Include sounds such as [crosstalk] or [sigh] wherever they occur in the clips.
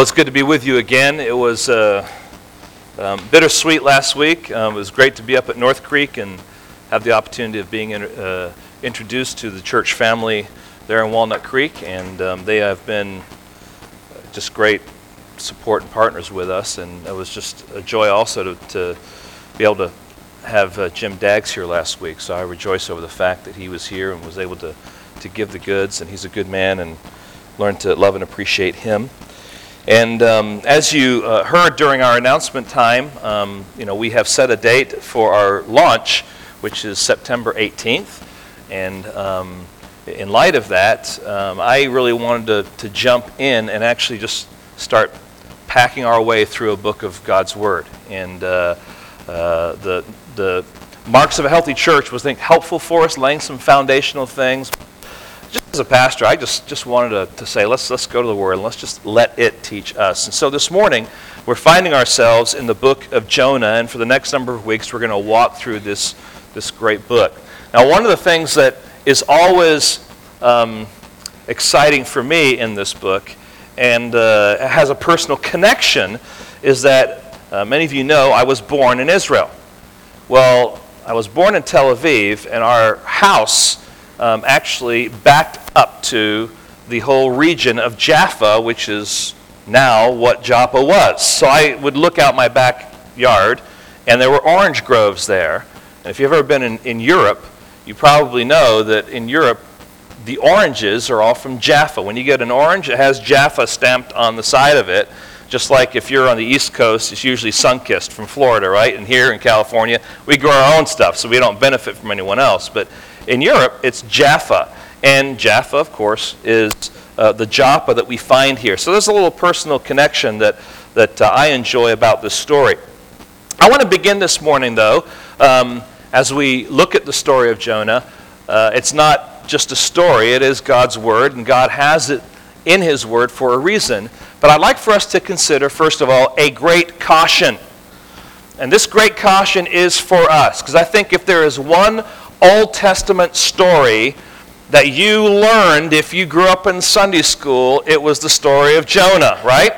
Well, it's good to be with you again. It was uh, um, bittersweet last week. Um, it was great to be up at North Creek and have the opportunity of being in, uh, introduced to the church family there in Walnut Creek, and um, they have been just great support and partners with us. And it was just a joy also to, to be able to have uh, Jim Daggs here last week. So I rejoice over the fact that he was here and was able to, to give the goods, and he's a good man and learned to love and appreciate him. And um, as you uh, heard during our announcement time, um, you know, we have set a date for our launch, which is September 18th. And um, in light of that, um, I really wanted to, to jump in and actually just start packing our way through a book of God's Word. And uh, uh, the, the marks of a healthy church was, I think, helpful for us, laying some foundational things just as a pastor, I just, just wanted to, to say, let's, let's go to the Word and let's just let it teach us. And so this morning, we're finding ourselves in the book of Jonah, and for the next number of weeks, we're going to walk through this, this great book. Now, one of the things that is always um, exciting for me in this book and uh, has a personal connection is that uh, many of you know I was born in Israel. Well, I was born in Tel Aviv, and our house um, actually backed up to the whole region of Jaffa, which is now what Joppa was. So I would look out my backyard, and there were orange groves there. And if you've ever been in, in Europe, you probably know that in Europe, the oranges are all from Jaffa. When you get an orange, it has Jaffa stamped on the side of it. Just like if you're on the East Coast, it's usually Sunkist from Florida, right? And here in California, we grow our own stuff, so we don't benefit from anyone else. But in Europe, it's Jaffa. And Jaffa, of course, is uh, the Joppa that we find here. So there's a little personal connection that, that uh, I enjoy about this story. I want to begin this morning, though, um, as we look at the story of Jonah. Uh, it's not just a story, it is God's Word, and God has it in His Word for a reason. But I'd like for us to consider, first of all, a great caution. And this great caution is for us, because I think if there is one Old Testament story that you learned if you grew up in Sunday school, it was the story of Jonah, right?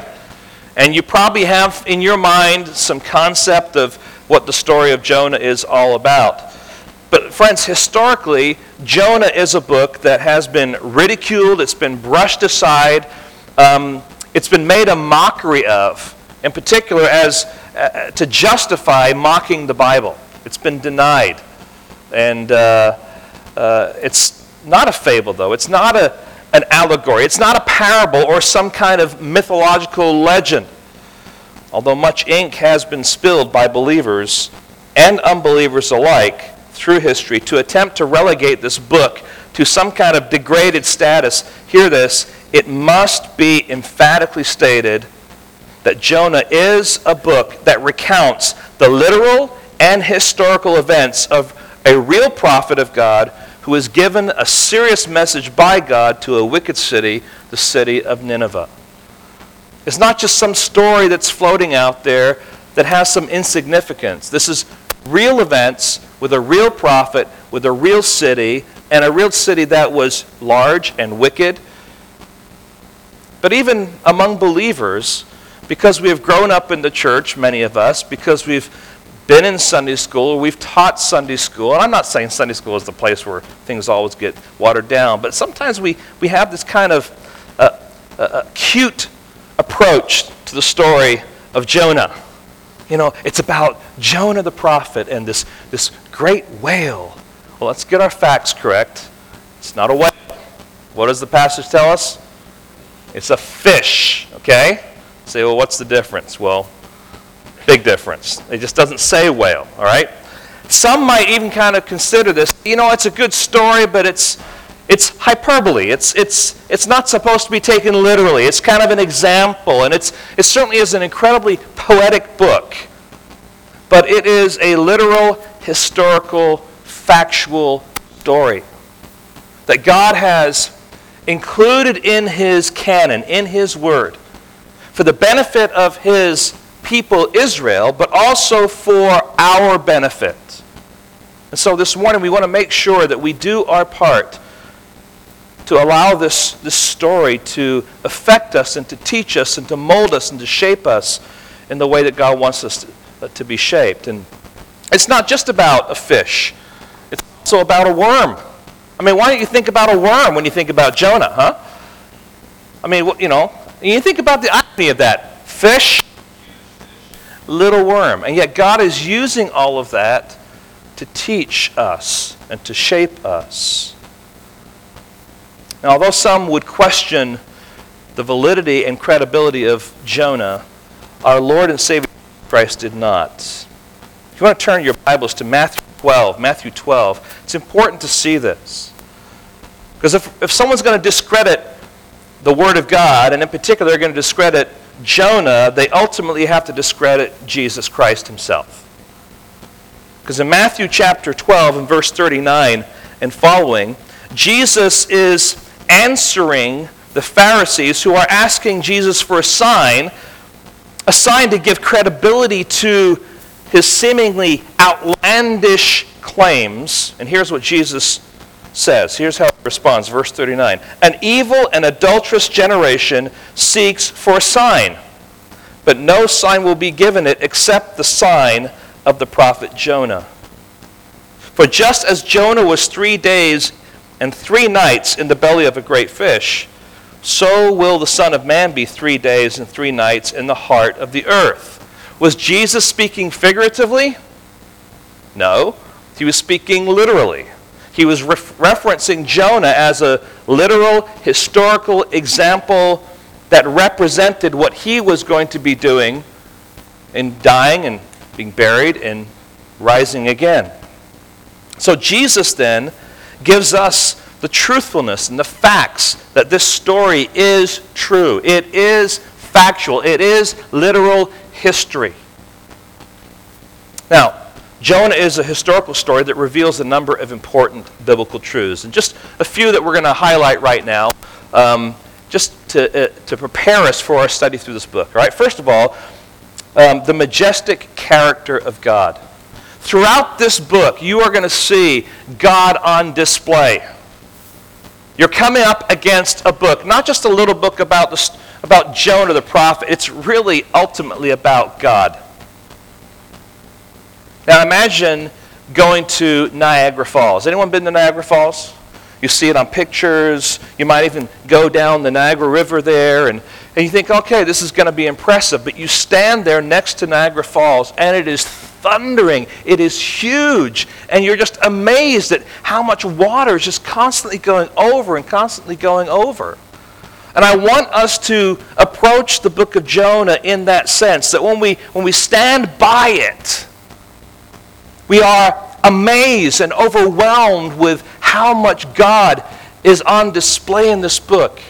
And you probably have in your mind some concept of what the story of Jonah is all about. But, friends, historically, Jonah is a book that has been ridiculed, it's been brushed aside, um, it's been made a mockery of, in particular, as uh, to justify mocking the Bible. It's been denied. And uh, uh, it's not a fable, though. It's not a, an allegory. It's not a parable or some kind of mythological legend. Although much ink has been spilled by believers and unbelievers alike through history to attempt to relegate this book to some kind of degraded status, hear this, it must be emphatically stated that Jonah is a book that recounts the literal and historical events of a real prophet of God who was given a serious message by God to a wicked city, the city of Nineveh. It's not just some story that's floating out there that has some insignificance. This is real events with a real prophet, with a real city, and a real city that was large and wicked. But even among believers, because we have grown up in the church, many of us, because we've been in Sunday school, or we've taught Sunday school. And I'm not saying Sunday school is the place where things always get watered down, but sometimes we, we have this kind of uh, uh, cute approach to the story of Jonah. You know, it's about Jonah the prophet and this, this great whale. Well, let's get our facts correct. It's not a whale. What does the passage tell us? It's a fish, okay? Say, well, what's the difference? Well, Big difference. It just doesn't say whale, all right? Some might even kind of consider this, you know, it's a good story, but it's, it's hyperbole. It's, it's, it's not supposed to be taken literally. It's kind of an example, and it's, it certainly is an incredibly poetic book. But it is a literal, historical, factual story that God has included in His canon, in His Word, for the benefit of His people Israel, but also for our benefit. And so this morning we want to make sure that we do our part to allow this, this story to affect us and to teach us and to mold us and to shape us in the way that God wants us to, uh, to be shaped. And it's not just about a fish, it's also about a worm. I mean, why don't you think about a worm when you think about Jonah, huh? I mean, you know, you think about the irony of that fish, little worm. And yet, God is using all of that to teach us and to shape us. Now, although some would question the validity and credibility of Jonah, our Lord and Savior Christ did not. If you want to turn your Bibles to Matthew 12, Matthew 12, it's important to see this. Because if, if someone's going to discredit the Word of God, and in particular, they're going to discredit Jonah, they ultimately have to discredit Jesus Christ himself. Because in Matthew chapter 12 and verse 39 and following, Jesus is answering the Pharisees who are asking Jesus for a sign, a sign to give credibility to his seemingly outlandish claims. And here's what Jesus says. Here's how he responds, verse 39. An evil and adulterous generation seeks for a sign, but no sign will be given it except the sign of the prophet Jonah. For just as Jonah was three days and three nights in the belly of a great fish, so will the Son of Man be three days and three nights in the heart of the earth. Was Jesus speaking figuratively? No, he was speaking literally. He was ref- referencing Jonah as a literal historical example that represented what he was going to be doing in dying and being buried and rising again. So Jesus then gives us the truthfulness and the facts that this story is true. It is factual, it is literal history. Now, Jonah is a historical story that reveals a number of important biblical truths. And just a few that we're going to highlight right now, um, just to, uh, to prepare us for our study through this book. All right? First of all, um, the majestic character of God. Throughout this book, you are going to see God on display. You're coming up against a book, not just a little book about, the, about Jonah the prophet, it's really ultimately about God. Now imagine going to Niagara Falls. Anyone been to Niagara Falls? You see it on pictures. You might even go down the Niagara River there, and, and you think, okay, this is going to be impressive. But you stand there next to Niagara Falls, and it is thundering. It is huge. And you're just amazed at how much water is just constantly going over and constantly going over. And I want us to approach the book of Jonah in that sense that when we, when we stand by it, we are amazed and overwhelmed with how much God is on display in this book.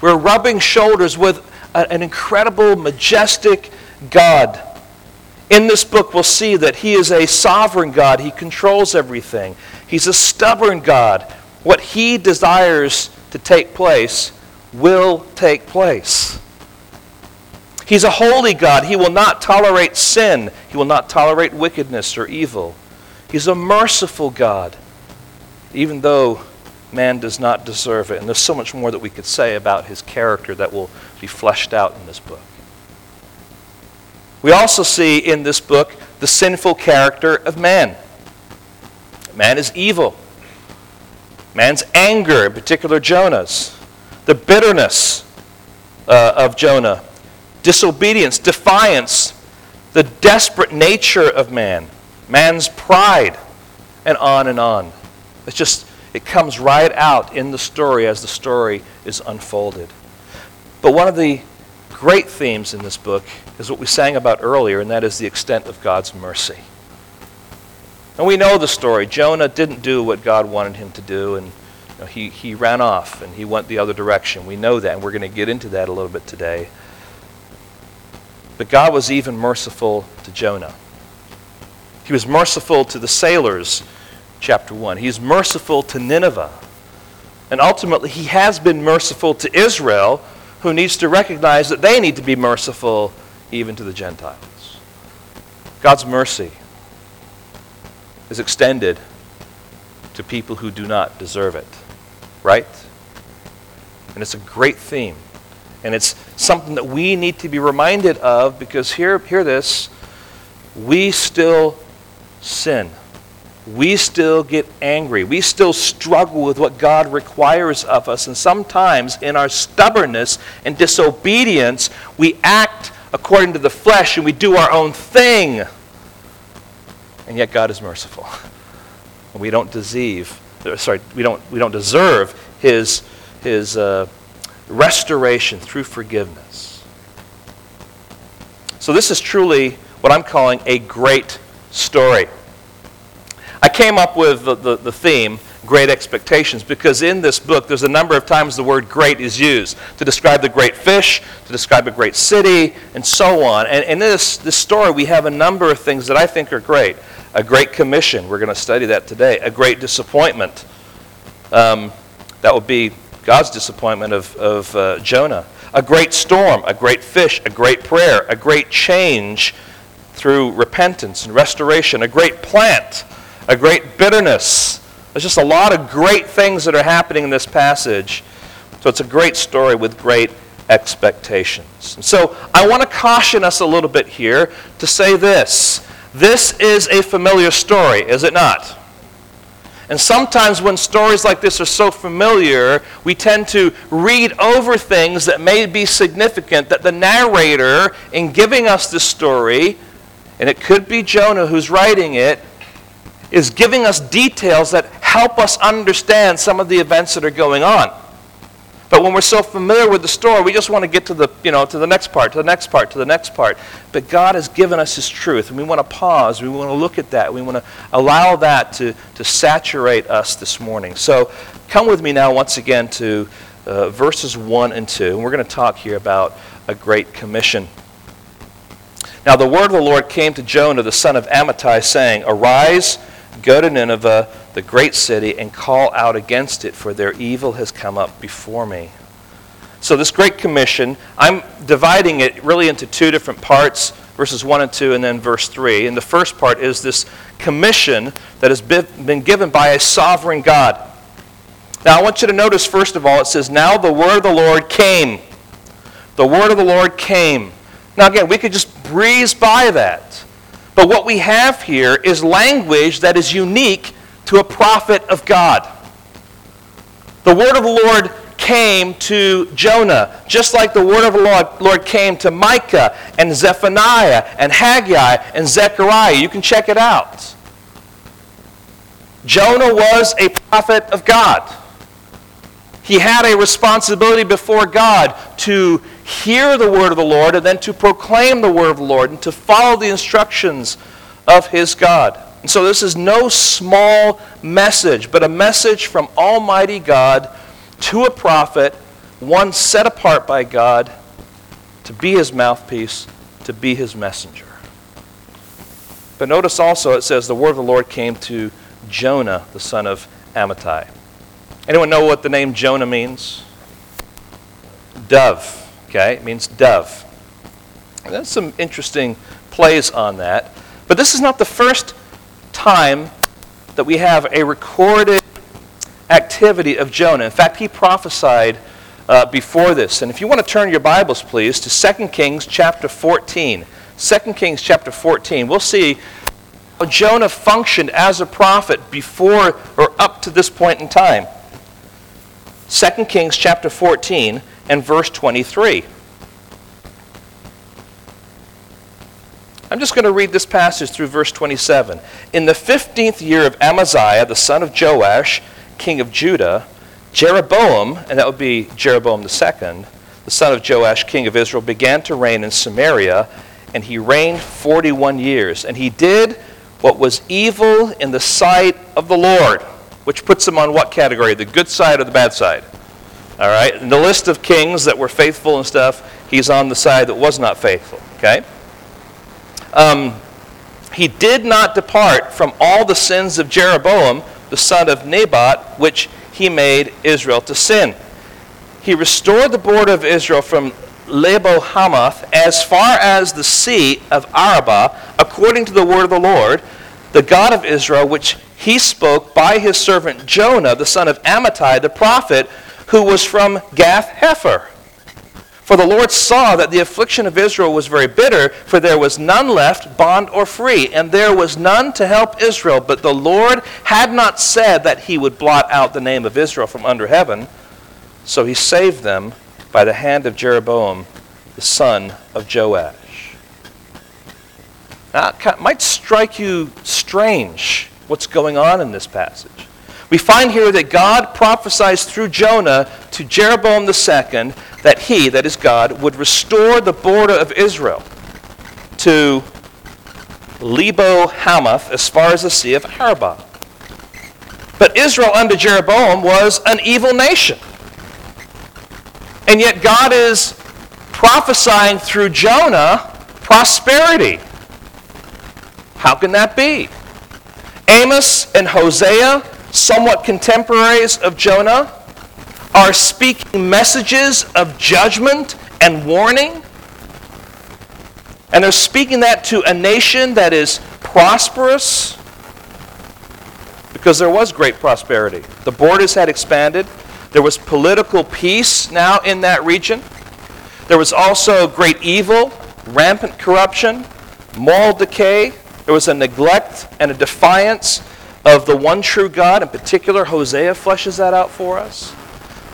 We're rubbing shoulders with an incredible, majestic God. In this book, we'll see that He is a sovereign God. He controls everything. He's a stubborn God. What He desires to take place will take place. He's a holy God. He will not tolerate sin, He will not tolerate wickedness or evil. He's a merciful God, even though man does not deserve it. And there's so much more that we could say about His character that will be fleshed out in this book. We also see in this book the sinful character of man. Man is evil. Man's anger, in particular Jonah's, the bitterness uh, of Jonah, disobedience, defiance, the desperate nature of man, man's pride, and on and on. It's just, it comes right out in the story as the story is unfolded. But one of the great themes in this book is what we sang about earlier, and that is the extent of God's mercy. And we know the story. Jonah didn't do what God wanted him to do, and you know, he, he ran off and he went the other direction. We know that, and we're going to get into that a little bit today. But God was even merciful to Jonah. He was merciful to the sailors, chapter 1. He's merciful to Nineveh. And ultimately, he has been merciful to Israel, who needs to recognize that they need to be merciful even to the Gentiles. God's mercy is extended to people who do not deserve it, right? And it's a great theme. And it's something that we need to be reminded of because here, hear this, we still sin. We still get angry. We still struggle with what God requires of us. And sometimes, in our stubbornness and disobedience, we act according to the flesh and we do our own thing. And yet, God is merciful. [laughs] We don't deceive, sorry, we don't, we don't deserve His, his uh, restoration through forgiveness. So, this is truly what I'm calling a great story. I came up with the, the, the, theme, Great Expectations, because in this book there's a number of times the word great is used to describe the great fish, to describe a great city, and so on. And in this, this story, we have a number of things that I think are great. A great commission, we're going to study that today. A great disappointment. Um, that would be God's disappointment of, of uh, Jonah. A great storm, a great fish, a great prayer, a great change through repentance and restoration, a great plant, a great bitterness. There's just a lot of great things that are happening in this passage. So it's a great story with great expectations. And so I want to caution us a little bit here to say this. This is a familiar story, is it not? And sometimes when stories like this are so familiar, we tend to read over things that may be significant that the narrator, in giving us the story, and it could be Jonah who's writing it, is giving us details that help us understand some of the events that are going on. But when we're so familiar with the story, we just want to get to the, you know, to the next part, to the next part, to the next part. But God has given us His truth, and we want to pause. We want to look at that. We want to allow that to, to saturate us this morning. So come with me now once again to uh, verses 1 and 2. And we're going to talk here about a great commission. Now the word of the Lord came to Jonah, the son of Amittai, saying, Arise, go to Nineveh, the great city, and call out against it, for their evil has come up before me. So, this Great Commission, I'm dividing it really into two different parts verses 1 and 2, and then verse 3. And the first part is this commission that has been given by a sovereign God. Now, I want you to notice, first of all, it says, Now the word of the Lord came. The word of the Lord came. Now, again, we could just breeze by that. But what we have here is language that is unique to a prophet of God. The word of the Lord came to Jonah, just like the word of the Lord, came to Micah and Zephaniah and Haggai and Zechariah. You can check it out. Jonah was a prophet of God. He had a responsibility before God to hear the word of the Lord and then to proclaim the word of the Lord and to follow the instructions of his God. And so this is no small message, but a message from Almighty God to a prophet, one set apart by God to be his mouthpiece, to be his messenger. But notice also it says the word of the Lord came to Jonah, the son of Amittai. Anyone know what the name Jonah means? Dove. Okay, it means dove. And there's some interesting plays on that. But this is not the first time that we have a recorded activity of Jonah. In fact, he prophesied uh, before this. And if you want to turn your Bibles, please, to 2 Kings chapter 14. 2 Kings chapter 14. We'll see how Jonah functioned as a prophet before or up to this point in time. 2 Kings chapter 14 and verse 23. I'm just going to read this passage through verse 27. In the 15th year of Amaziah, the son of Joash, king of Judah, Jeroboam, and that would be Jeroboam second, the son of Joash, king of Israel, began to reign in Samaria, and he reigned 41 years. And he did what was evil in the sight of the Lord, which puts him on what category? The good side or the bad side? All right? In the list of kings that were faithful and stuff, he's on the side that was not faithful. Okay? Um, he did not depart from all the sins of Jeroboam, the son of Nebat, which he made Israel to sin. He restored the border of Israel from Lebo Hamath as far as the sea of Arabah, according to the word of the Lord, the God of Israel, which he spoke by his servant Jonah, the son of Amittai, the prophet, who was from Gath Hepher. For the Lord saw that the affliction of Israel was very bitter, for there was none left, bond or free, and there was none to help Israel. But the Lord had not said that he would blot out the name of Israel from under heaven. So he saved them by the hand of Jeroboam, the son of Joash. Now, it might strike you strange what's going on in this passage. We find here that God prophesies through Jonah to Jeroboam II that he, that is God, would restore the border of Israel to Lebo Hamath as far as the Sea of Arabah. But Israel under Jeroboam was an evil nation. And yet God is prophesying through Jonah prosperity. How can that be? Amos and Hosea, somewhat contemporaries of Jonah, are speaking messages of judgment and warning. And they're speaking that to a nation that is prosperous because there was great prosperity. The borders had expanded. There was political peace now in that region. There was also great evil, rampant corruption, moral decay. There was a neglect and a defiance of the one true God. In particular, Hosea fleshes that out for us.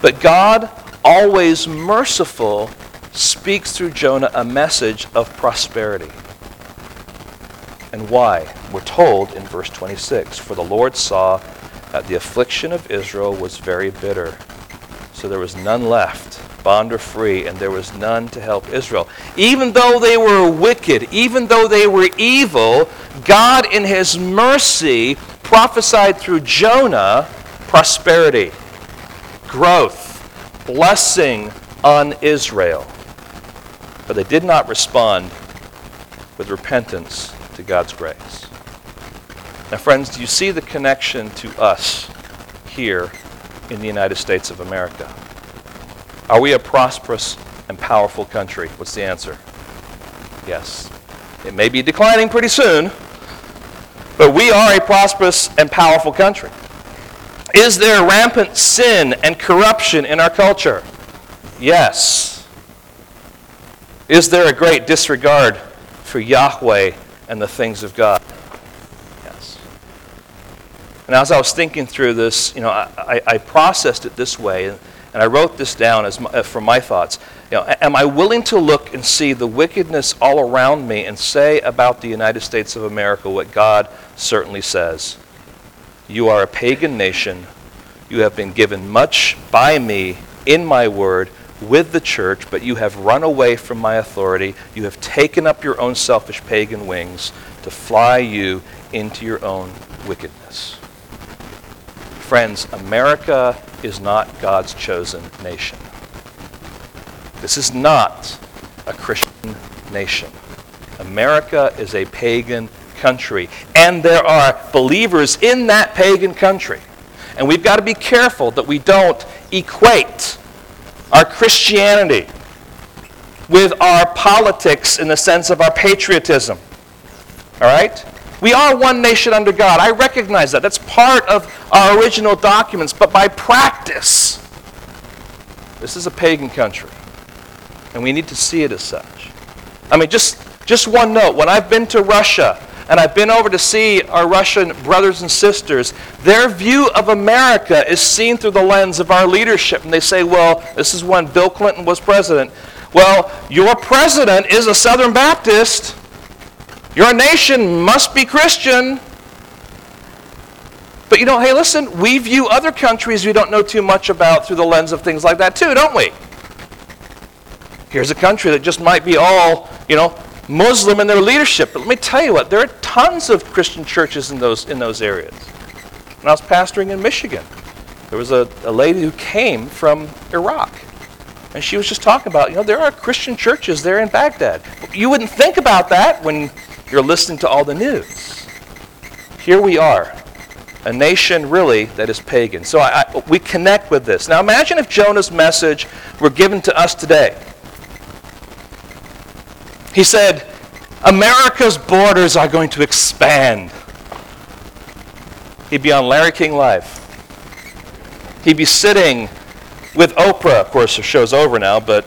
But God, always merciful, speaks through Jonah a message of prosperity. And why? We're told in verse 26 For the Lord saw that the affliction of Israel was very bitter. So there was none left, bond or free, and there was none to help Israel. Even though they were wicked, even though they were evil, God, in His mercy, prophesied through Jonah prosperity growth, blessing on Israel. But they did not respond with repentance to God's grace. Now, friends, do you see the connection to us here in the United States of America? Are we a prosperous and powerful country? What's the answer? Yes. It may be declining pretty soon, but we are a prosperous and powerful country. Is there rampant sin and corruption in our culture? Yes. Is there a great disregard for Yahweh and the things of God? Yes. And as I was thinking through this, you know, I, I processed it this way, and I wrote this down as my, from my thoughts. You know, am I willing to look and see the wickedness all around me and say about the United States of America what God certainly says? You are a pagan nation. You have been given much by me in my word with the church, but you have run away from my authority. You have taken up your own selfish pagan wings to fly you into your own wickedness. Friends, America is not God's chosen nation. This is not a Christian nation. America is a pagan country. And there are believers in that pagan country. And we've got to be careful that we don't equate our Christianity with our politics in the sense of our patriotism. All right? We are one nation under God. I recognize that. That's part of our original documents. But by practice, this is a pagan country. And we need to see it as such. I mean, just, just one note. When I've been to Russia, and I've been over to see our Russian brothers and sisters, their view of America is seen through the lens of our leadership. And they say, well, this is when Bill Clinton was president. Well, your president is a Southern Baptist. Your nation must be Christian. But you know, hey, listen, we view other countries we don't know too much about through the lens of things like that too, don't we? Here's a country that just might be all, you know, Muslim in their leadership. But let me tell you what, there are tons of Christian churches in those, in those areas. When I was pastoring in Michigan, there was a, a lady who came from Iraq. And she was just talking about, you know, there are Christian churches there in Baghdad. You wouldn't think about that when you're listening to all the news. Here we are, a nation really that is pagan. So I, I, we connect with this. Now imagine if Jonah's message were given to us today. He said, America's borders are going to expand. He'd be on Larry King Live. He'd be sitting with Oprah. Of course, the show's over now, but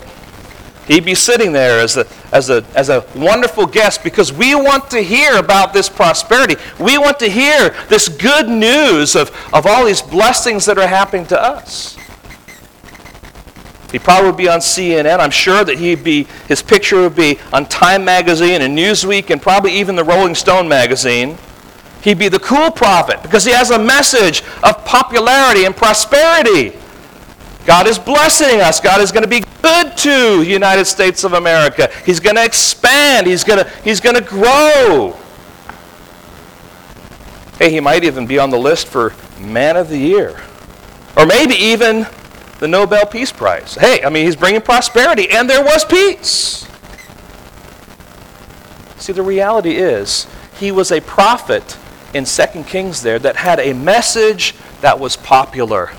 he'd be sitting there as a, as, a, as a wonderful guest because we want to hear about this prosperity. We want to hear this good news of, of all these blessings that are happening to us. He'd probably be on CNN. I'm sure that he'd be, his picture would be on Time Magazine and Newsweek and probably even the Rolling Stone magazine. He'd be the cool prophet because he has a message of popularity and prosperity. God is blessing us. God is going to be good to the United States of America. He's going to expand. He's going to, he's going to grow. Hey, he might even be on the list for Man of the Year. Or maybe even the Nobel Peace Prize. Hey, I mean, he's bringing prosperity, and there was peace. See, the reality is, he was a prophet in 2 Kings there that had a message that was popular.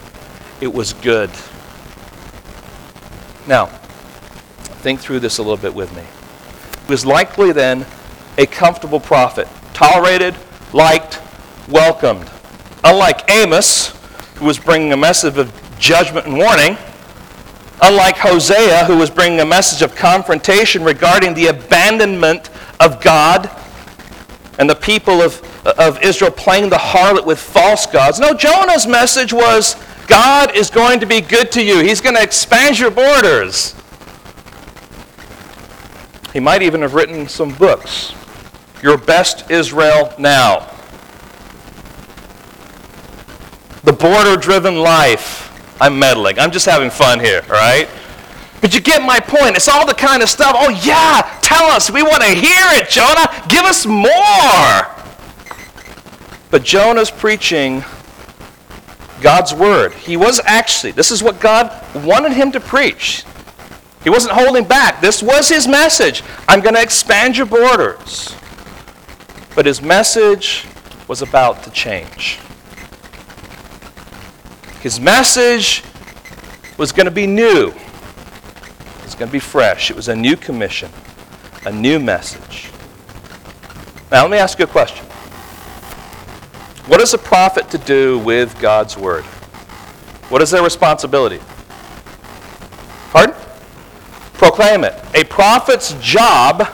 It was good. Now, think through this a little bit with me. He was likely then a comfortable prophet, tolerated, liked, welcomed. Unlike Amos, who was bringing a message of judgment and warning. Unlike Hosea, who was bringing a message of confrontation regarding the abandonment of God and the people of, of Israel playing the harlot with false gods. No, Jonah's message was God is going to be good to you, He's going to expand your borders. He might even have written some books. Your best Israel now. The border driven life I'm meddling. I'm just having fun here, all right? But you get my point. It's all the kind of stuff. Oh, yeah, tell us. We want to hear it, Jonah. Give us more. But Jonah's preaching God's word. He was actually, this is what God wanted him to preach. He wasn't holding back. This was his message. I'm going to expand your borders. But his message was about to change. His message was going to be new. It was going to be fresh. It was a new commission, a new message. Now, let me ask you a question. What is a prophet to do with God's word? What is their responsibility? Pardon? Proclaim it. A prophet's job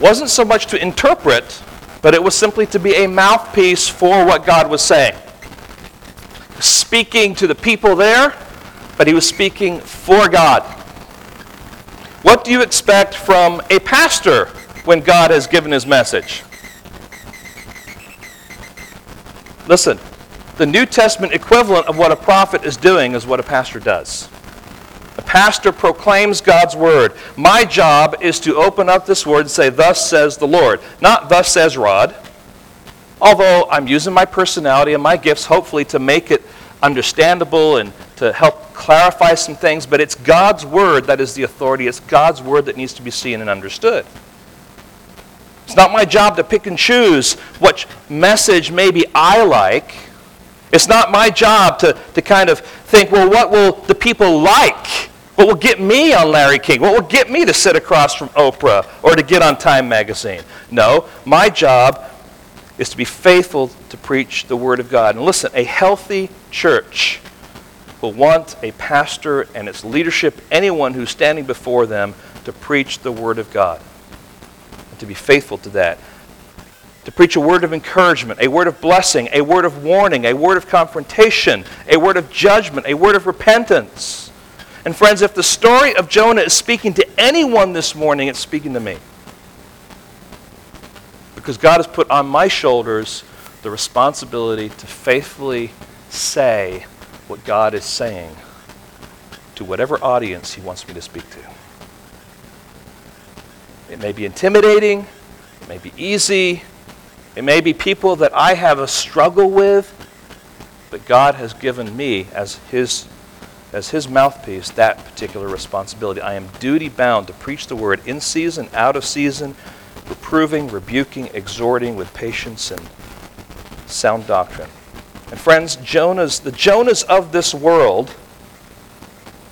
wasn't so much to interpret, but it was simply to be a mouthpiece for what God was saying speaking to the people there, but he was speaking for God. What do you expect from a pastor when God has given his message? Listen, the New Testament equivalent of what a prophet is doing is what a pastor does. A pastor proclaims God's word. My job is to open up this word and say, Thus says the Lord. Not, Thus says Rod. Although I'm using my personality and my gifts, hopefully, to make it understandable and to help clarify some things, but it's God's Word that is the authority. It's God's Word that needs to be seen and understood. It's not my job to pick and choose what message maybe I like. It's not my job to, to kind of think, well, what will the people like? What will get me on Larry King? What will get me to sit across from Oprah or to get on Time Magazine? No, my job is to be faithful to preach the Word of God. And listen, a healthy church will want a pastor and its leadership, anyone who's standing before them, to preach the Word of God. And to be faithful to that. To preach a word of encouragement, a word of blessing, a word of warning, a word of confrontation, a word of judgment, a word of repentance. And friends, if the story of Jonah is speaking to anyone this morning, it's speaking to me. Because God has put on my shoulders the responsibility to faithfully say what God is saying to whatever audience He wants me to speak to. It may be intimidating, it may be easy, it may be people that I have a struggle with, but God has given me as His as his mouthpiece that particular responsibility. I am duty bound to preach the word in season, out of season, reproving, rebuking, exhorting with patience and sound doctrine. And friends, Jonahs, the Jonahs of this world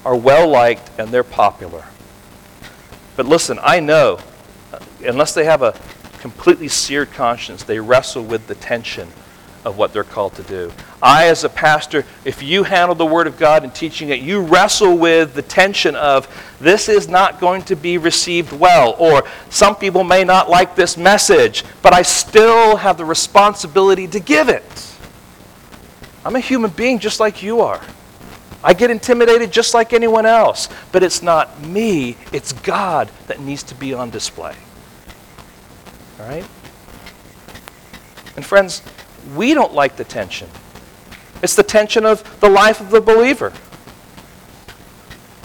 are well liked and they're popular. But listen, I know, unless they have a completely seared conscience, they wrestle with the tension of what they're called to do. I, as a pastor, if you handle the Word of God and teaching it, you wrestle with the tension of this is not going to be received well, or some people may not like this message, but I still have the responsibility to give it. I'm a human being just like you are. I get intimidated just like anyone else, but it's not me, it's God that needs to be on display. All right? And friends, we don't like the tension. It's the tension of the life of the believer.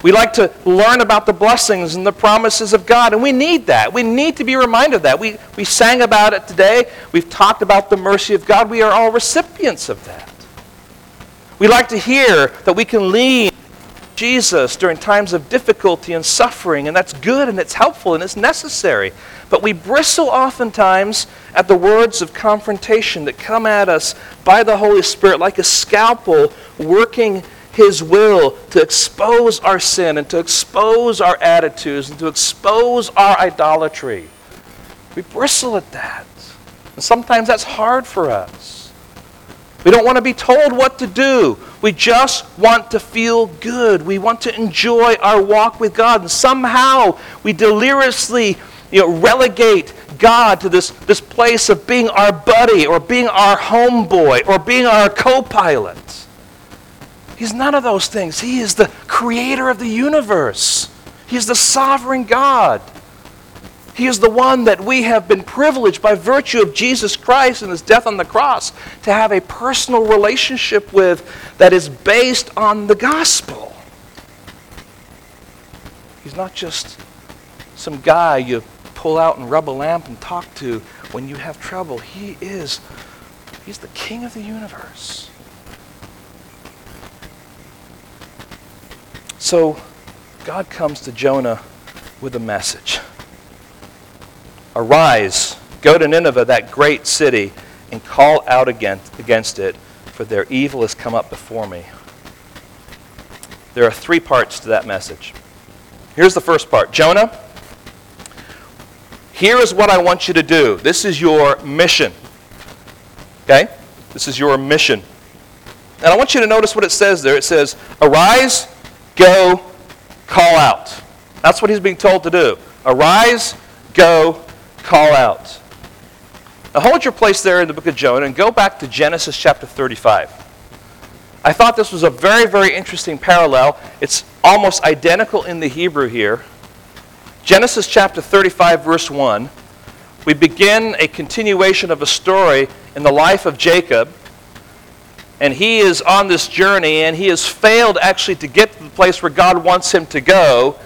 We like to learn about the blessings and the promises of God, and we need that. We need to be reminded of that. We, we sang about it today. We've talked about the mercy of God. We are all recipients of that. We like to hear that we can lean Jesus during times of difficulty and suffering, and that's good and it's helpful and it's necessary. But we bristle oftentimes at the words of confrontation that come at us by the Holy Spirit like a scalpel working His will to expose our sin and to expose our attitudes and to expose our idolatry. We bristle at that. And sometimes that's hard for us. We don't want to be told what to do. We just want to feel good. We want to enjoy our walk with God. And somehow we deliriously you know, relegate God to this, this place of being our buddy or being our homeboy or being our co pilot. He's none of those things. He is the creator of the universe, He is the sovereign God. He is the one that we have been privileged by virtue of Jesus Christ and his death on the cross to have a personal relationship with that is based on the gospel. He's not just some guy you pull out and rub a lamp and talk to when you have trouble. He is, he's the king of the universe. So God comes to Jonah with a message Arise, go to Nineveh, that great city, and call out against, against it, for their evil has come up before me. There are three parts to that message. Here's the first part Jonah, here is what I want you to do. This is your mission. Okay? This is your mission. And I want you to notice what it says there. It says, Arise, go, call out. That's what he's being told to do. Arise, go, call out. Now hold your place there in the book of Jonah and go back to Genesis chapter 35. I thought this was a very, very interesting parallel. It's almost identical in the Hebrew here. Genesis chapter 35, verse 1, we begin a continuation of a story in the life of Jacob. And he is on this journey, and he has failed actually to get to the place where God wants him to go.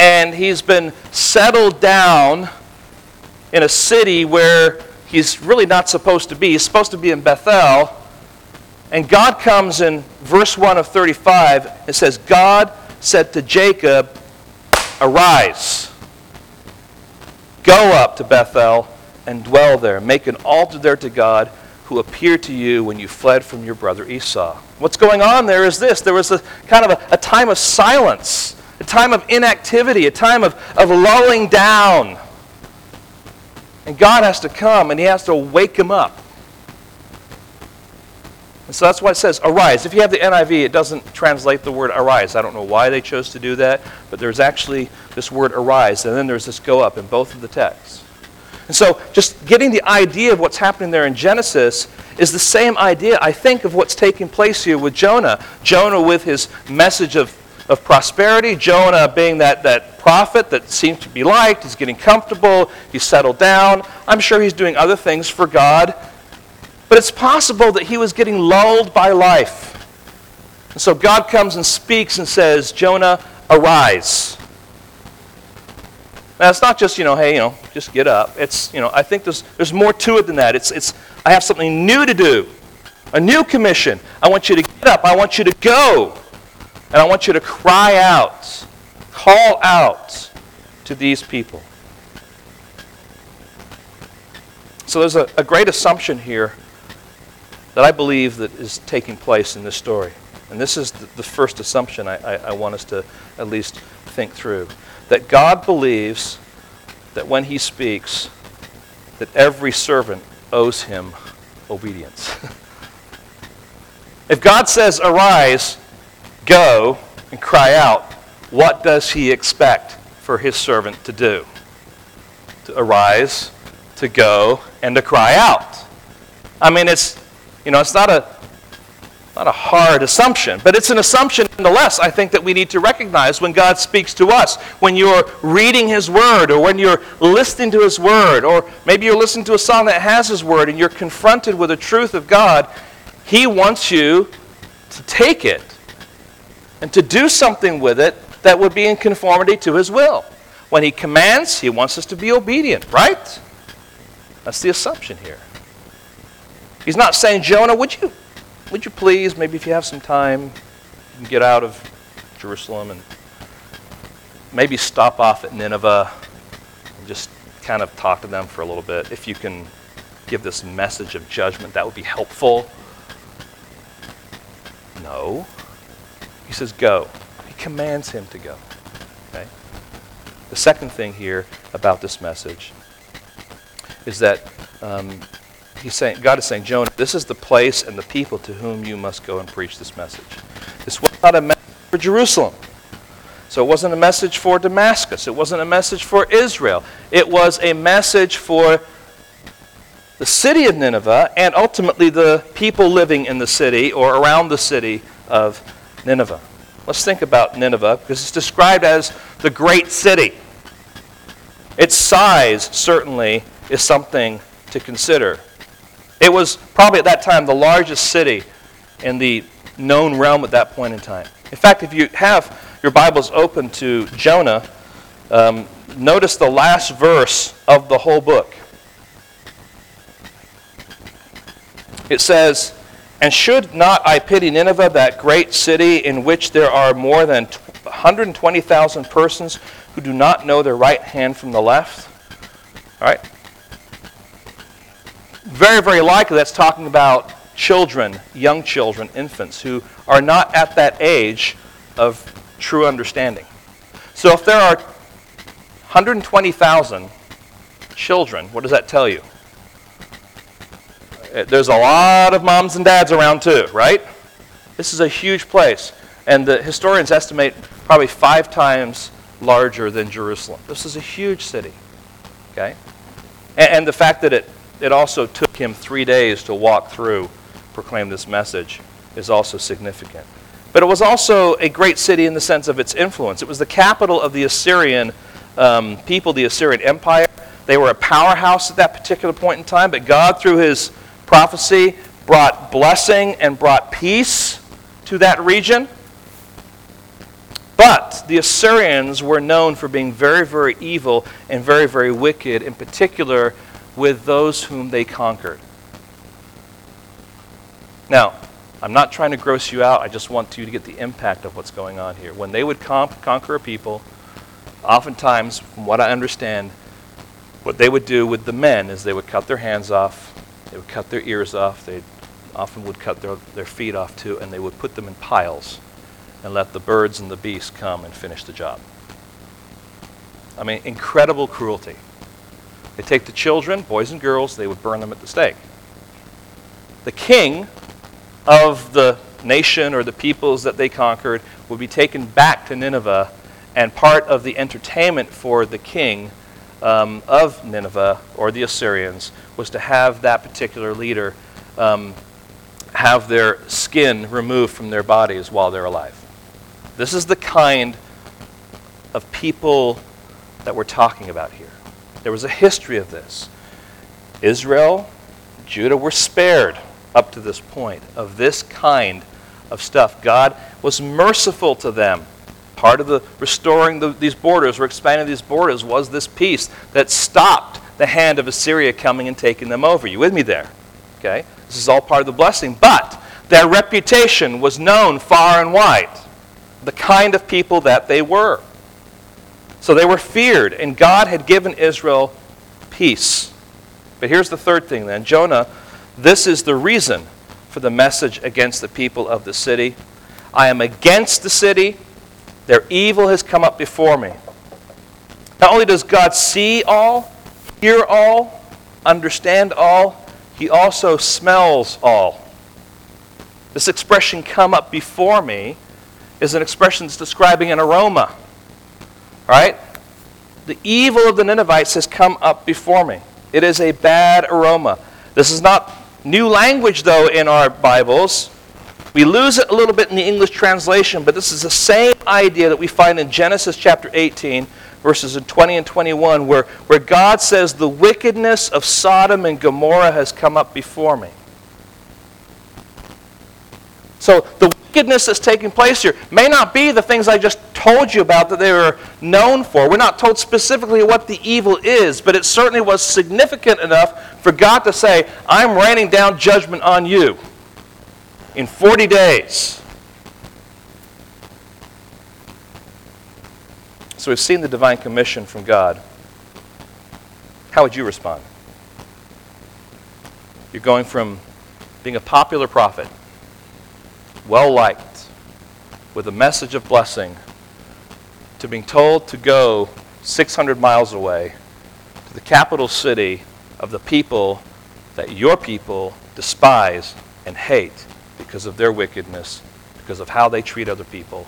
And he's been settled down in a city where he's really not supposed to be. He's supposed to be in Bethel. And God comes in verse 1 of 35 and says, God said to Jacob, Arise Go up to Bethel and dwell there. Make an altar there to God who appeared to you when you fled from your brother Esau. What's going on there is this there was a kind of a, a time of silence, a time of inactivity, a time of, of lulling down. And God has to come and He has to wake him up. And so that's why it says arise. If you have the NIV, it doesn't translate the word arise. I don't know why they chose to do that, but there's actually this word arise, and then there's this go up in both of the texts. And so just getting the idea of what's happening there in Genesis is the same idea, I think, of what's taking place here with Jonah. Jonah with his message of, of prosperity, Jonah being that, that prophet that seems to be liked, he's getting comfortable, he's settled down. I'm sure he's doing other things for God but it's possible that he was getting lulled by life. And so God comes and speaks and says, Jonah, arise. Now, it's not just, you know, hey, you know, just get up. It's, you know, I think there's, there's more to it than that. It's, it's, I have something new to do, a new commission. I want you to get up. I want you to go. And I want you to cry out, call out to these people. So there's a, a great assumption here that I believe that is taking place in this story. And this is the, first assumption I, I, I want us to at least think through. That God believes that when he speaks, that every servant owes him obedience. [laughs] If God says, Arise, go, and cry out, what does he expect for his servant to do? To arise, to go, and to cry out. I mean, it's, you know, it's not a, not a hard assumption, but it's an assumption nonetheless, I think, that we need to recognize when God speaks to us. When you're reading His Word, or when you're listening to His Word, or maybe you're listening to a song that has His Word and you're confronted with the truth of God, He wants you to take it and to do something with it that would be in conformity to His will. When He commands, He wants us to be obedient, right? That's the assumption here. He's not saying, Jonah, would you, would you please, maybe if you have some time, get out of Jerusalem and maybe stop off at Nineveh and just kind of talk to them for a little bit. If you can give this message of judgment, that would be helpful. No. He says, go. He commands him to go. Okay? The second thing here about this message is that um, he's saying, God is saying, Jonah, this is the place and the people to whom you must go and preach this message. This was not a message for Jerusalem. So it wasn't a message for Damascus. It wasn't a message for Israel. It was a message for the city of Nineveh and ultimately the people living in the city or around the city of Nineveh. Let's think about Nineveh because it's described as the great city. Its size certainly is something to consider. It was probably at that time the largest city in the known realm at that point in time. In fact, if you have your Bibles open to Jonah, um, notice the last verse of the whole book. It says, And should not I pity Nineveh, that great city in which there are more than 120,000 persons who do not know their right hand from the left? All right? Very, very likely that's talking about children, young children, infants, who are not at that age of true understanding. So if there are 120,000 children, what does that tell you? Uh, there's a lot of moms and dads around too, right? This is a huge place. And the historians estimate probably five times larger than Jerusalem. This is a huge city. Okay? And, and the fact that it, it also took him three days to walk through proclaim this message is also significant. But it was also a great city in the sense of its influence. It was the capital of the Assyrian um, people, the Assyrian Empire. They were a powerhouse at that particular point in time, but God, through his prophecy, brought blessing and brought peace to that region. But the Assyrians were known for being very, very evil and very, very wicked, in particular with those whom they conquered. Now, I'm not trying to gross you out. I just want you to get the impact of what's going on here. When they would conquer a people, oftentimes, from what I understand, what they would do with the men is they would cut their hands off, they would cut their ears off, they often would cut their, their feet off too, and they would put them in piles and let the birds and the beasts come and finish the job. I mean, incredible cruelty. They take the children, boys and girls, they would burn them at the stake. The king of the nation or the peoples that they conquered would be taken back to Nineveh, and part of the entertainment for the king um, of Nineveh or the Assyrians was to have that particular leader um, have their skin removed from their bodies while they're alive. This is the kind of people that we're talking about here. There was a history of this. Israel, Judah were spared up to this point of this kind of stuff. God was merciful to them. Part of the restoring the, these borders or expanding these borders was this peace that stopped the hand of Assyria coming and taking them over. You with me there? Okay? This is all part of the blessing. But their reputation was known far and wide, the kind of people that they were. So they were feared, and God had given Israel peace. But here's the third thing then Jonah this is the reason for the message against the people of the city. I am against the city. Their evil has come up before me. Not only does God see all, hear all, understand all, he also smells all. This expression, come up before me, is an expression that's describing an aroma. Right? The evil of the Ninevites has come up before me. It is a bad aroma. This is not new language, though, in our Bibles. We lose it a little bit in the English translation, but this is the same idea that we find in Genesis chapter 18, verses 20 and 21, where, where God says, The wickedness of Sodom and Gomorrah has come up before me. So the wickedness that's taking place here may not be the things I just told you about that they were known for. We're not told specifically what the evil is, but it certainly was significant enough for God to say, I'm raining down judgment on you in 40 days. So we've seen the divine commission from God. How would you respond? You're going from being a popular prophet well liked, with a message of blessing, to being told to go 600 miles away to the capital city of the people that your people despise and hate because of their wickedness, because of how they treat other people.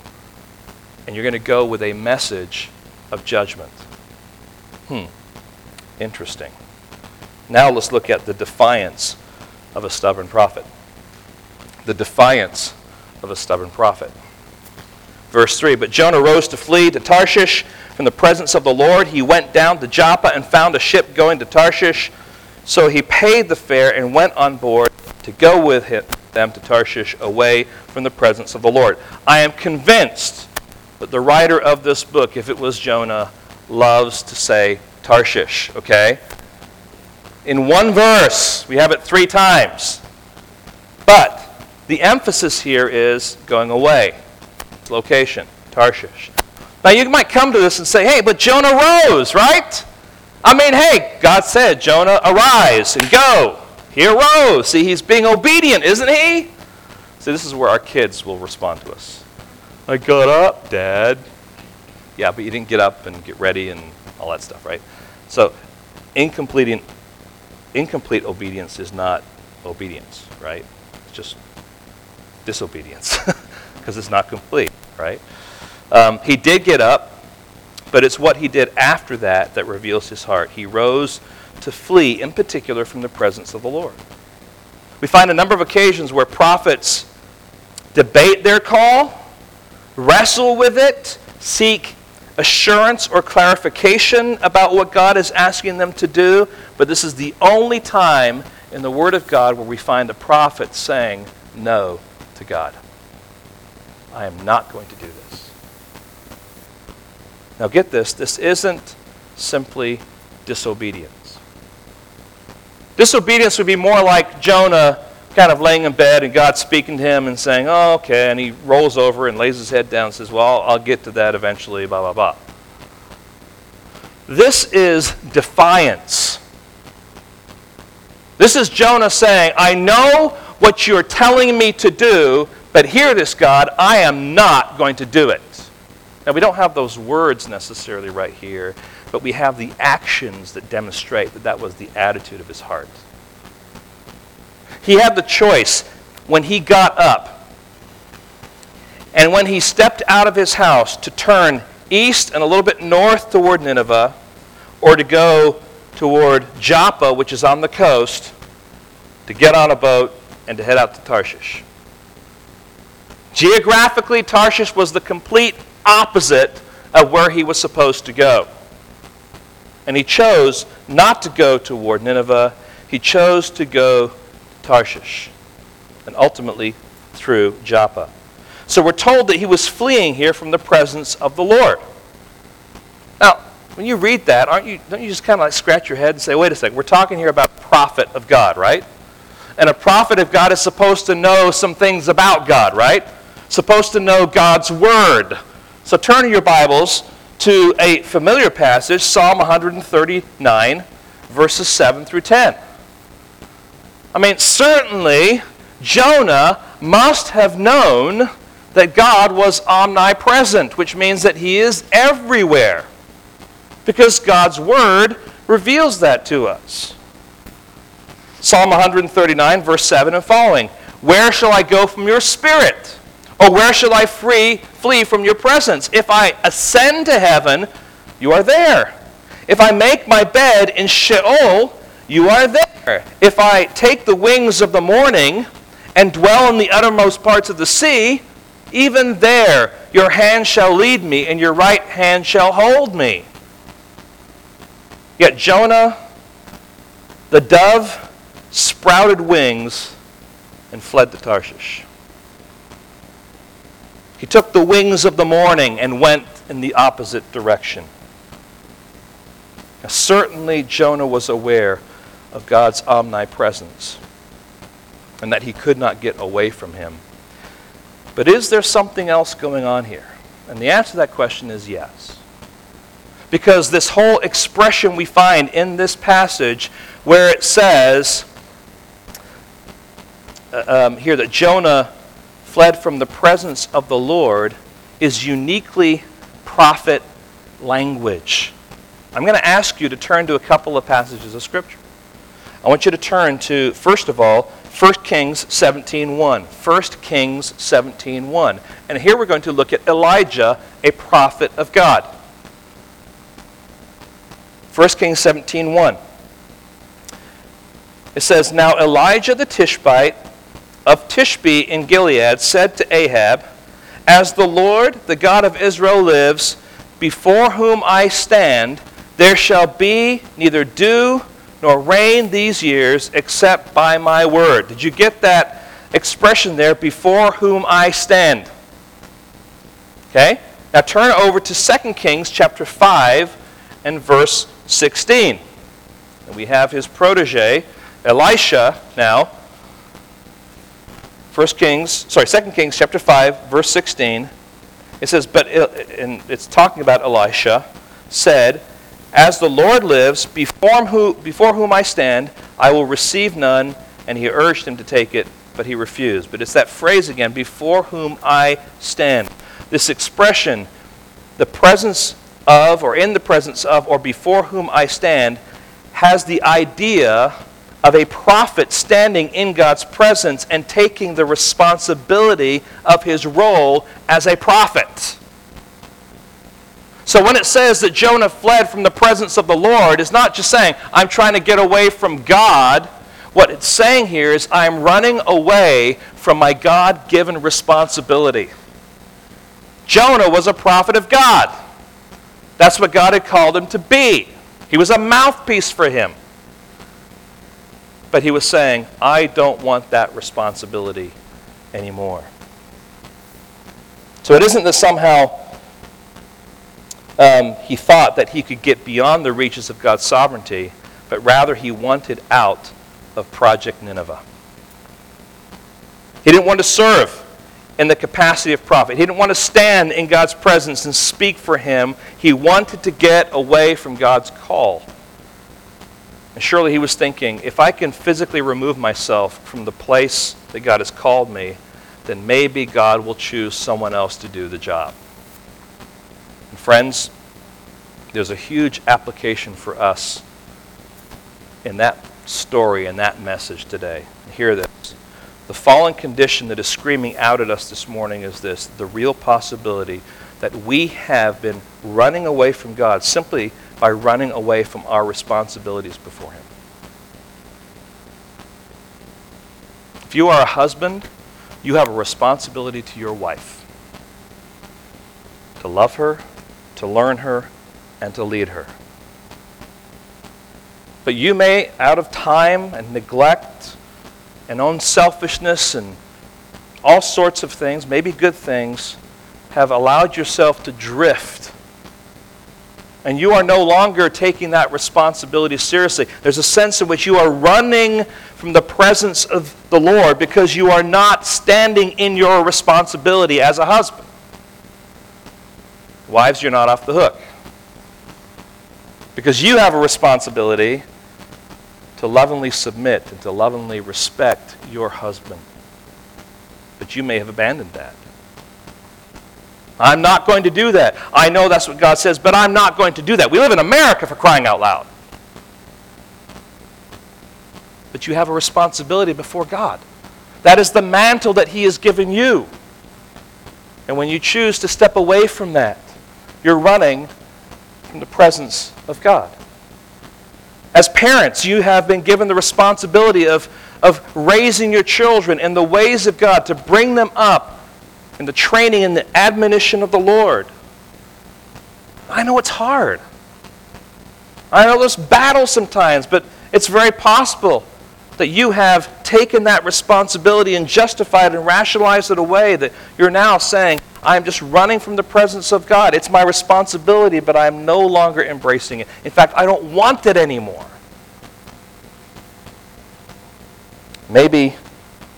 And you're going to go with a message of judgment. Hmm, interesting. Now let's look at the defiance of a stubborn prophet. The defiance of a stubborn prophet. Verse 3 But Jonah rose to flee to Tarshish from the presence of the Lord. He went down to Joppa and found a ship going to Tarshish. So he paid the fare and went on board to go with him, them to Tarshish away from the presence of the Lord. I am convinced that the writer of this book, if it was Jonah, loves to say Tarshish, okay? In one verse, we have it three times. But the emphasis here is going away. Location, Tarshish. Now you might come to this and say, hey, but Jonah rose, right? I mean, hey, God said, Jonah, arise and go. He arose. See, he's being obedient, isn't he? See, this is where our kids will respond to us. I got up, Dad. Yeah, but you didn't get up and get ready and all that stuff, right? So, incomplete, incomplete obedience is not obedience, right? It's just disobedience [laughs] because it's not complete, right? Um, he did get up, but it's what he did after that that reveals his heart. He rose to flee, in particular, from the presence of the Lord. We find a number of occasions where prophets debate their call, wrestle with it, seek assurance or clarification about what God is asking them to do, but this is the only time in the Word of God where we find a prophet saying no to God. I am not going to do this. Now, get this this isn't simply disobedience. Disobedience would be more like Jonah kind of laying in bed and God speaking to him and saying, Oh, okay. And he rolls over and lays his head down and says, Well, I'll get to that eventually, blah, blah, blah. This is defiance. This is Jonah saying, I know what you're telling me to do, but hear this, God, I am not going to do it. Now, we don't have those words necessarily right here, but we have the actions that demonstrate that that was the attitude of his heart. He had the choice when he got up and when he stepped out of his house to turn east and a little bit north toward Nineveh or to go toward Joppa, which is on the coast, to get on a boat and to head out to Tarshish. Geographically, Tarshish was the complete opposite of where he was supposed to go. And he chose not to go toward Nineveh, he chose to go to Tarshish, and ultimately through Joppa. So we're told that he was fleeing here from the presence of the Lord. Now, when you read that, aren't you, don't you just kind of like scratch your head and say, wait a second, we're talking here about a prophet of God, right? And a prophet of God is supposed to know some things about God, right? Supposed to know God's word. So turn to your Bibles to a familiar passage, Psalm 139, verses 7 through 10. I mean, certainly Jonah must have known that God was omnipresent, which means that he is everywhere. Because God's word reveals that to us. Psalm 139, verse 7 and following. Where shall I go from your spirit? Or where shall I free, flee from your presence? If I ascend to heaven, you are there. If I make my bed in Sheol, you are there. If I take the wings of the morning and dwell in the uttermost parts of the sea, even there your hand shall lead me, and your right hand shall hold me. Yet Jonah, the dove, sprouted wings and fled to Tarshish. He took the wings of the morning and went in the opposite direction. Now, certainly, Jonah was aware of God's omnipresence and that he could not get away from him. But is there something else going on here? And the answer to that question is yes. Because this whole expression we find in this passage where it says uh, um, here that Jonah fled from the presence of the Lord is uniquely prophet language. I'm going to ask you to turn to a couple of passages of Scripture. I want you to turn to, first of all, 1 Kings 17.1. 1 Kings 17.1. And here we're going to look at Elijah, a prophet of God. 1 Kings 17.1. It says, Now Elijah the Tishbite of Tishbe in Gilead said to Ahab, As the Lord, the God of Israel, lives, before whom I stand, there shall be neither dew nor rain these years except by my word. Did you get that expression there, before whom I stand? Okay? Now turn over to 2 Kings chapter 5 and verse 16. And we have his protege, Elisha, now. 1 Kings, sorry, Second Kings chapter 5, verse 16. It says, but, and it's talking about Elisha, said, as the Lord lives, before, who, before whom I stand, I will receive none. And he urged him to take it, but he refused. But it's that phrase again, before whom I stand. This expression, the presence of, or in the presence of, or before whom I stand, has the idea of a prophet standing in God's presence and taking the responsibility of his role as a prophet. So when it says that Jonah fled from the presence of the Lord, it's not just saying, I'm trying to get away from God. What it's saying here is, I'm running away from my God given responsibility. Jonah was a prophet of God. That's what God had called him to be. He was a mouthpiece for him. But he was saying, I don't want that responsibility anymore. So it isn't that somehow um, he thought that he could get beyond the reaches of God's sovereignty, but rather he wanted out of Project Nineveh. He didn't want to serve in the capacity of prophet. He didn't want to stand in God's presence and speak for him. He wanted to get away from God's call. And surely he was thinking, if I can physically remove myself from the place that God has called me, then maybe God will choose someone else to do the job. And friends, there's a huge application for us in that story and that message today. Hear this. The fallen condition that is screaming out at us this morning is this the real possibility that we have been running away from God simply by running away from our responsibilities before Him. If you are a husband, you have a responsibility to your wife to love her, to learn her, and to lead her. But you may, out of time and neglect and own selfishness and all sorts of things, maybe good things, have allowed yourself to drift. And you are no longer taking that responsibility seriously. There's a sense in which you are running from the presence of the Lord because you are not standing in your responsibility as a husband. Wives, you're not off the hook. Because you have a responsibility to lovingly submit and to lovingly respect your husband. But you may have abandoned that. I'm not going to do that. I know that's what God says, but I'm not going to do that. We live in America for crying out loud. But you have a responsibility before God That is the mantle that He has given you. And when you choose to step away from that, you're running from the presence of God. As parents, you have been given the responsibility of, of raising your children in the ways of God to bring them up in the training and the admonition of the Lord. I know it's hard. I know there's battles sometimes, but it's very possible that you have taken that responsibility and justified and rationalized it away, that you're now saying, I'm just running from the presence of God. It's my responsibility, but I'm no longer embracing it. In fact, I don't want it anymore. Maybe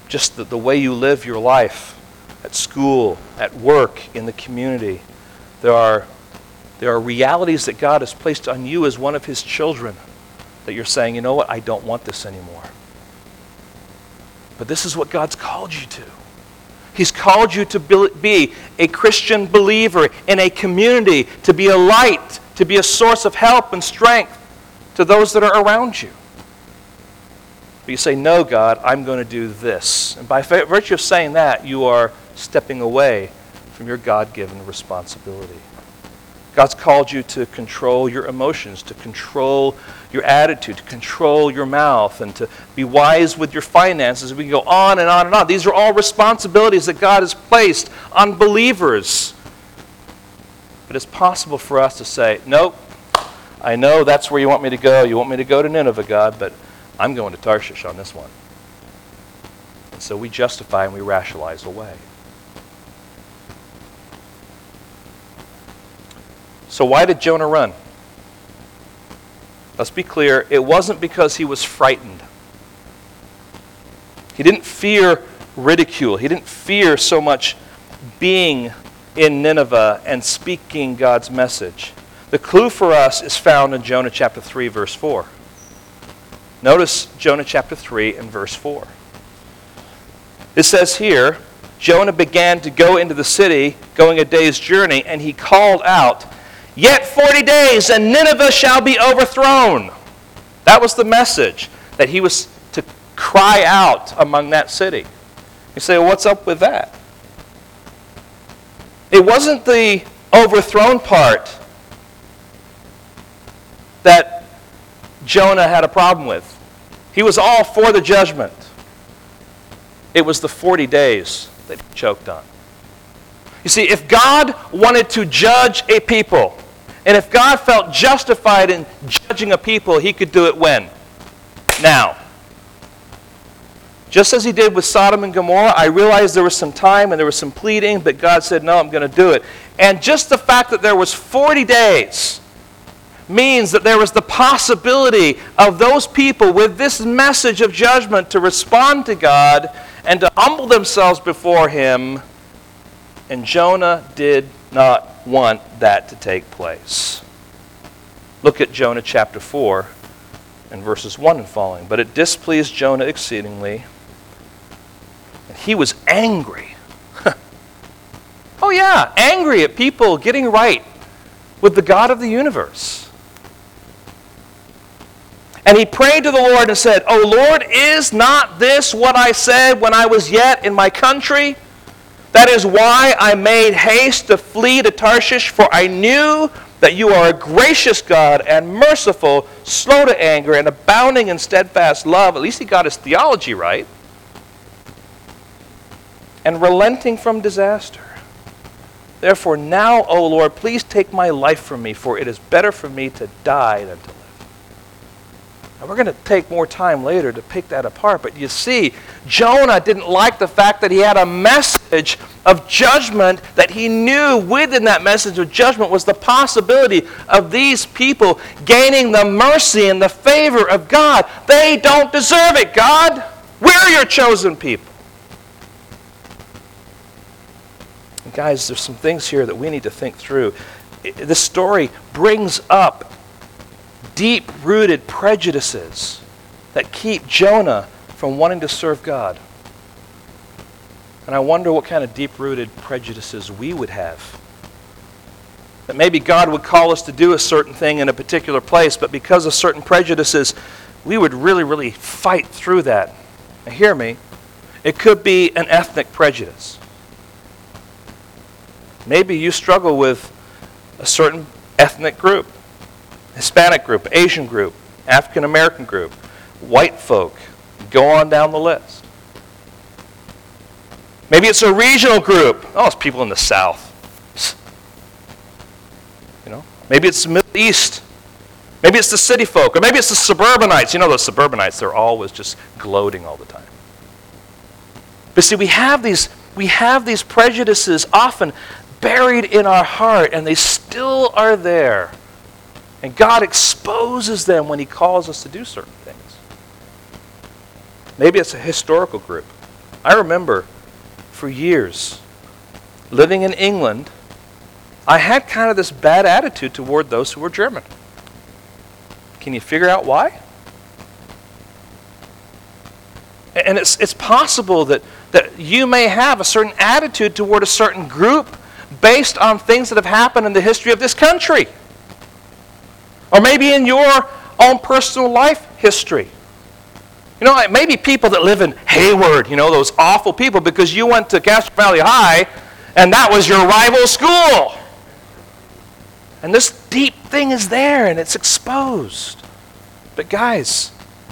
just the, the way you live your life at school, at work, in the community. There are, there are realities that God has placed on you as one of His children that you're saying, you know what, I don't want this anymore. But this is what God's called you to. He's called you to be a Christian believer in a community, to be a light, to be a source of help and strength to those that are around you. But you say, No, God, I'm going to do this. And by virtue of saying that, you are stepping away from your God given responsibility. God's called you to control your emotions, to control your attitude, to control your mouth, and to be wise with your finances. We can go on and on and on. These are all responsibilities that God has placed on believers. But it's possible for us to say, Nope, I know that's where you want me to go. You want me to go to Nineveh, God, but I'm going to Tarshish on this one. And so we justify and we rationalize away. So, why did Jonah run? Let's be clear, it wasn't because he was frightened. He didn't fear ridicule, he didn't fear so much being in Nineveh and speaking God's message. The clue for us is found in Jonah chapter 3, verse 4. Notice Jonah chapter 3 and verse 4. It says here Jonah began to go into the city, going a day's journey, and he called out, Yet 40 days, and Nineveh shall be overthrown. That was the message that he was to cry out among that city. You say, well, what's up with that? It wasn't the overthrown part that Jonah had a problem with. He was all for the judgment. It was the 40 days that he choked on. You see, if God wanted to judge a people, and if God felt justified in judging a people, he could do it when? Now. Just as he did with Sodom and Gomorrah, I realized there was some time and there was some pleading, but God said, No, I'm going to do it. And just the fact that there was 40 days means that there was the possibility of those people with this message of judgment to respond to God and to humble themselves before Him. And Jonah did not want that to take place. Look at Jonah chapter 4 and verses 1 and following. But it displeased Jonah exceedingly, and he was angry. [laughs] oh, yeah, angry at people getting right with the God of the universe. And he prayed to the Lord and said, O Lord, is not this what I said when I was yet in my country? That is why I made haste to flee to Tarshish, for I knew that you are a gracious God and merciful, slow to anger, and abounding in steadfast love. At least he got his theology right. And relenting from disaster. Therefore, now, O Lord, please take my life from me, for it is better for me to die than to live. And we're going to take more time later to pick that apart. But you see, Jonah didn't like the fact that he had a message of judgment that he knew within that message of judgment was the possibility of these people gaining the mercy and the favor of God. They don't deserve it, God. We're your chosen people. And guys, there's some things here that we need to think through. This story brings up deep rooted prejudices that keep Jonah from wanting to serve God. And I wonder what kind of deep rooted prejudices we would have. That maybe God would call us to do a certain thing in a particular place, but because of certain prejudices, we would really, really fight through that. Now, hear me. It could be an ethnic prejudice. Maybe you struggle with a certain ethnic group Hispanic group, Asian group, African American group, white folk. Go on down the list. Maybe it's a regional group. Oh, it's people in the South. You know, maybe it's the Middle East. Maybe it's the city folk, or maybe it's the suburbanites. You know, those suburbanites, they're always just gloating all the time. But see, we have these, we have these prejudices often buried in our heart, and they still are there. And God exposes them when He calls us to do certain things. Maybe it's a historical group. I remember for years living in England, I had kind of this bad attitude toward those who were German. Can you figure out why? And it's, it's possible that, that you may have a certain attitude toward a certain group based on things that have happened in the history of this country. Or maybe in your own personal life history. You know, maybe people that live in Hayward, you know, those awful people because you went to Castro Valley High and that was your rival school. And this deep thing is there and it's exposed. But guys,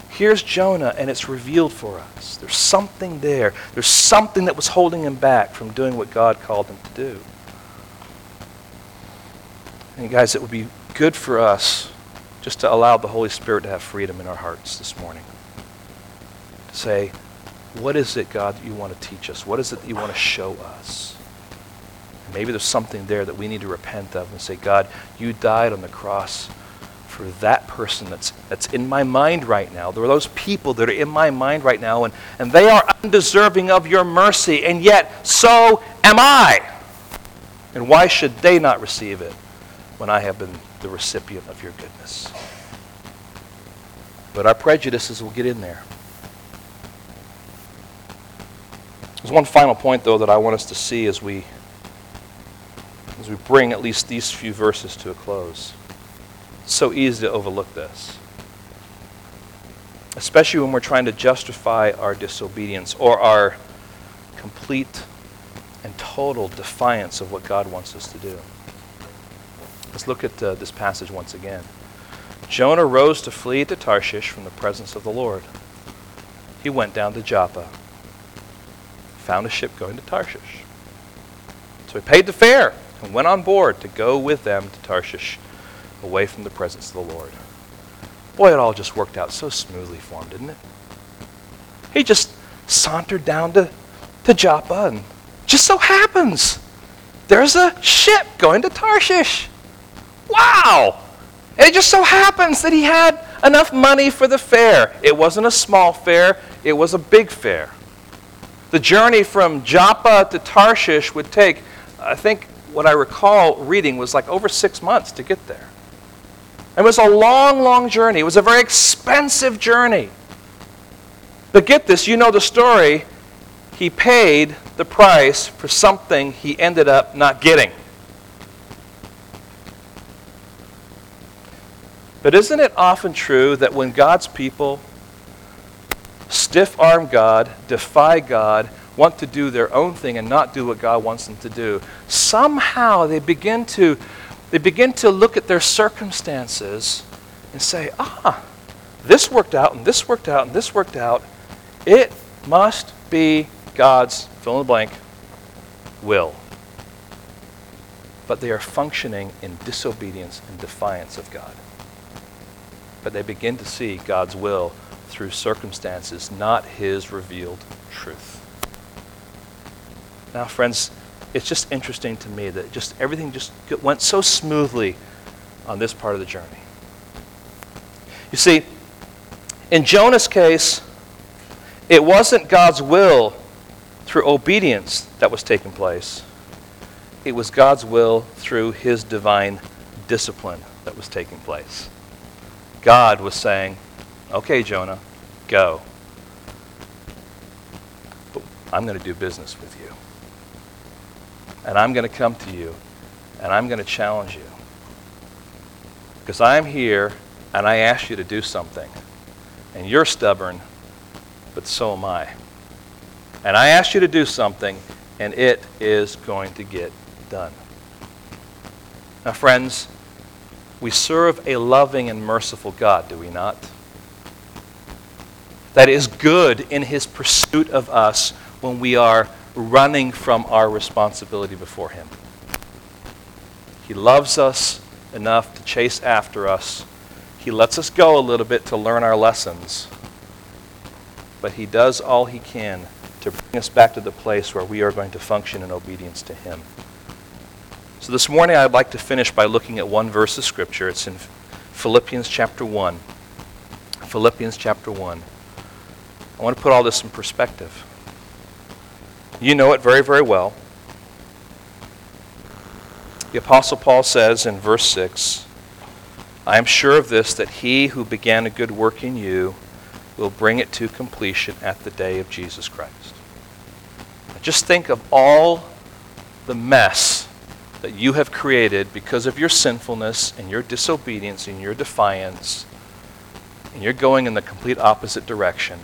here's Jonah and it's revealed for us. There's something there. There's something that was holding him back from doing what God called him to do. And guys, it would be good for us just to allow the Holy Spirit to have freedom in our hearts this morning. To say, what is it, God, that you want to teach us? What is it that you want to show us? Maybe there's something there that we need to repent of and say, God, you died on the cross for that person that's, that's in my mind right now. There are those people that are in my mind right now, and, and they are undeserving of your mercy, and yet so am I. And why should they not receive it when I have been the recipient of your goodness? But our prejudices will get in there. There's one final point, though, that I want us to see as we as we bring at least these few verses to a close. It's so easy to overlook this, especially when we're trying to justify our disobedience or our complete and total defiance of what God wants us to do. Let's look at uh, this passage once again. Jonah rose to flee to Tarshish from the presence of the Lord. He went down to Joppa, found a ship going to Tarshish. So he paid the fare and went on board to go with them to Tarshish, away from the presence of the Lord. Boy, it all just worked out so smoothly for him, didn't it? He just sauntered down to, to Joppa, and just so happens there's a ship going to Tarshish. Wow! It just so happens that he had enough money for the fare. It wasn't a small fare, it was a big fare. The journey from Joppa to Tarshish would take, I think, what I recall reading was like over six months to get there. It was a long, long journey. It was a very expensive journey. But get this, you know the story. He paid the price for something he ended up not getting. But isn't it often true that when God's people stiff arm God, defy God, want to do their own thing and not do what God wants them to do, somehow they begin to they begin to look at their circumstances and say, "Ah, this worked out and this worked out and this worked out. It must be God's fill in the blank will." But they are functioning in disobedience and defiance of God. But they begin to see God's will through circumstances, not His revealed truth. Now, friends, it's just interesting to me that just everything just went so smoothly on this part of the journey. You see, in Jonah's case, it wasn't God's will through obedience that was taking place. It was God's will through his divine discipline that was taking place. God was saying, Okay, Jonah, go. But I'm going to do business with you. And I'm going to come to you and I'm going to challenge you. Because I'm here and I ask you to do something. And you're stubborn, but so am I. And I ask you to do something, and it is going to get done. Now, friends, we serve a loving and merciful God, do we not? That is good in his pursuit of us when we are running from our responsibility before him. He loves us enough to chase after us. He lets us go a little bit to learn our lessons. But he does all he can to bring us back to the place where we are going to function in obedience to him. So this morning I'd like to finish by looking at one verse of scripture. It's in Philippians chapter 1. Philippians chapter 1. I want to put all this in perspective. You know it very, very well. The Apostle Paul says in verse 6 I am sure of this, that he who began a good work in you will bring it to completion at the day of Jesus Christ. Just think of all the mess that you have created because of your sinfulness and your disobedience and your defiance, and you're going in the complete opposite direction.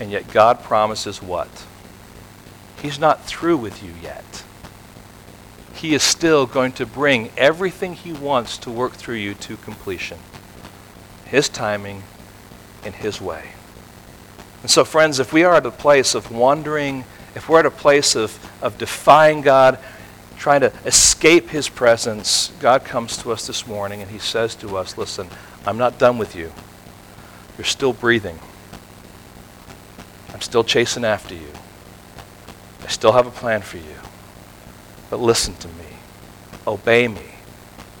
And yet God promises what? He's not through with you yet. He is still going to bring everything He wants to work through you to completion. His timing and His way. And so, friends, if we are at a place of wandering, if we're at a place of, of defying God, trying to escape His presence, God comes to us this morning and He says to us, Listen, I'm not done with you. You're still breathing. I'm still chasing after you. I still have a plan for you. But listen to me, obey me,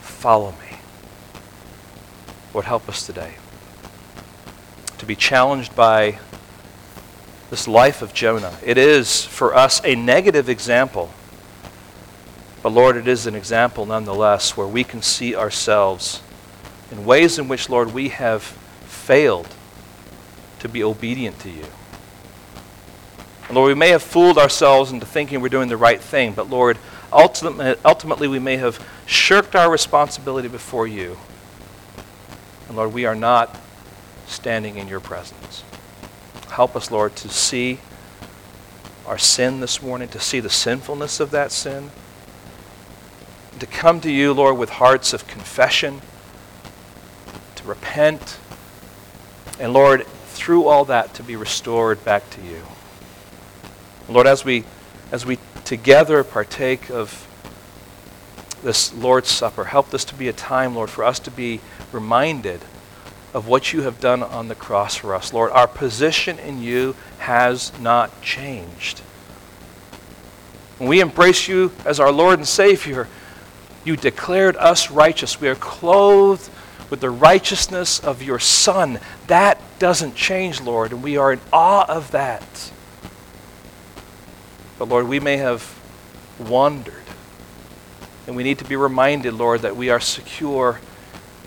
follow me. Lord, help us today to be challenged by this life of Jonah. It is for us a negative example. But Lord, it is an example nonetheless where we can see ourselves in ways in which, Lord, we have failed to be obedient to you. And Lord, we may have fooled ourselves into thinking we're doing the right thing, but Lord, ultimately, ultimately we may have shirked our responsibility before you. And Lord, we are not standing in your presence. Help us, Lord, to see our sin this morning, to see the sinfulness of that sin, to come to you, Lord, with hearts of confession, to repent, and Lord, through all that, to be restored back to you. Lord, as we, as we together partake of this Lord's Supper. Help this to be a time, Lord, for us to be reminded of what you have done on the cross for us. Lord, our position in you has not changed. When we embrace you as our Lord and Savior, you declared us righteous. We are clothed with the righteousness of your Son. That doesn't change, Lord, and we are in awe of that. But Lord, we may have wandered. And we need to be reminded, Lord, that we are secure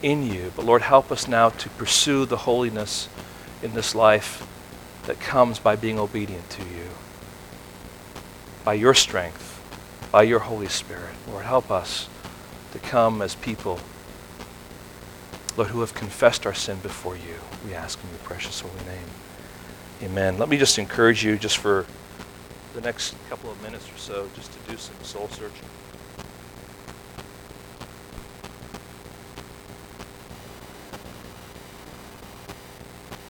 in you. But Lord, help us now to pursue the holiness in this life that comes by being obedient to you. By your strength, by your Holy Spirit. Lord, help us to come as people, Lord, who have confessed our sin before you. We ask in your precious holy name. Amen. Let me just encourage you just for the next couple of minutes or so just to do some soul searching.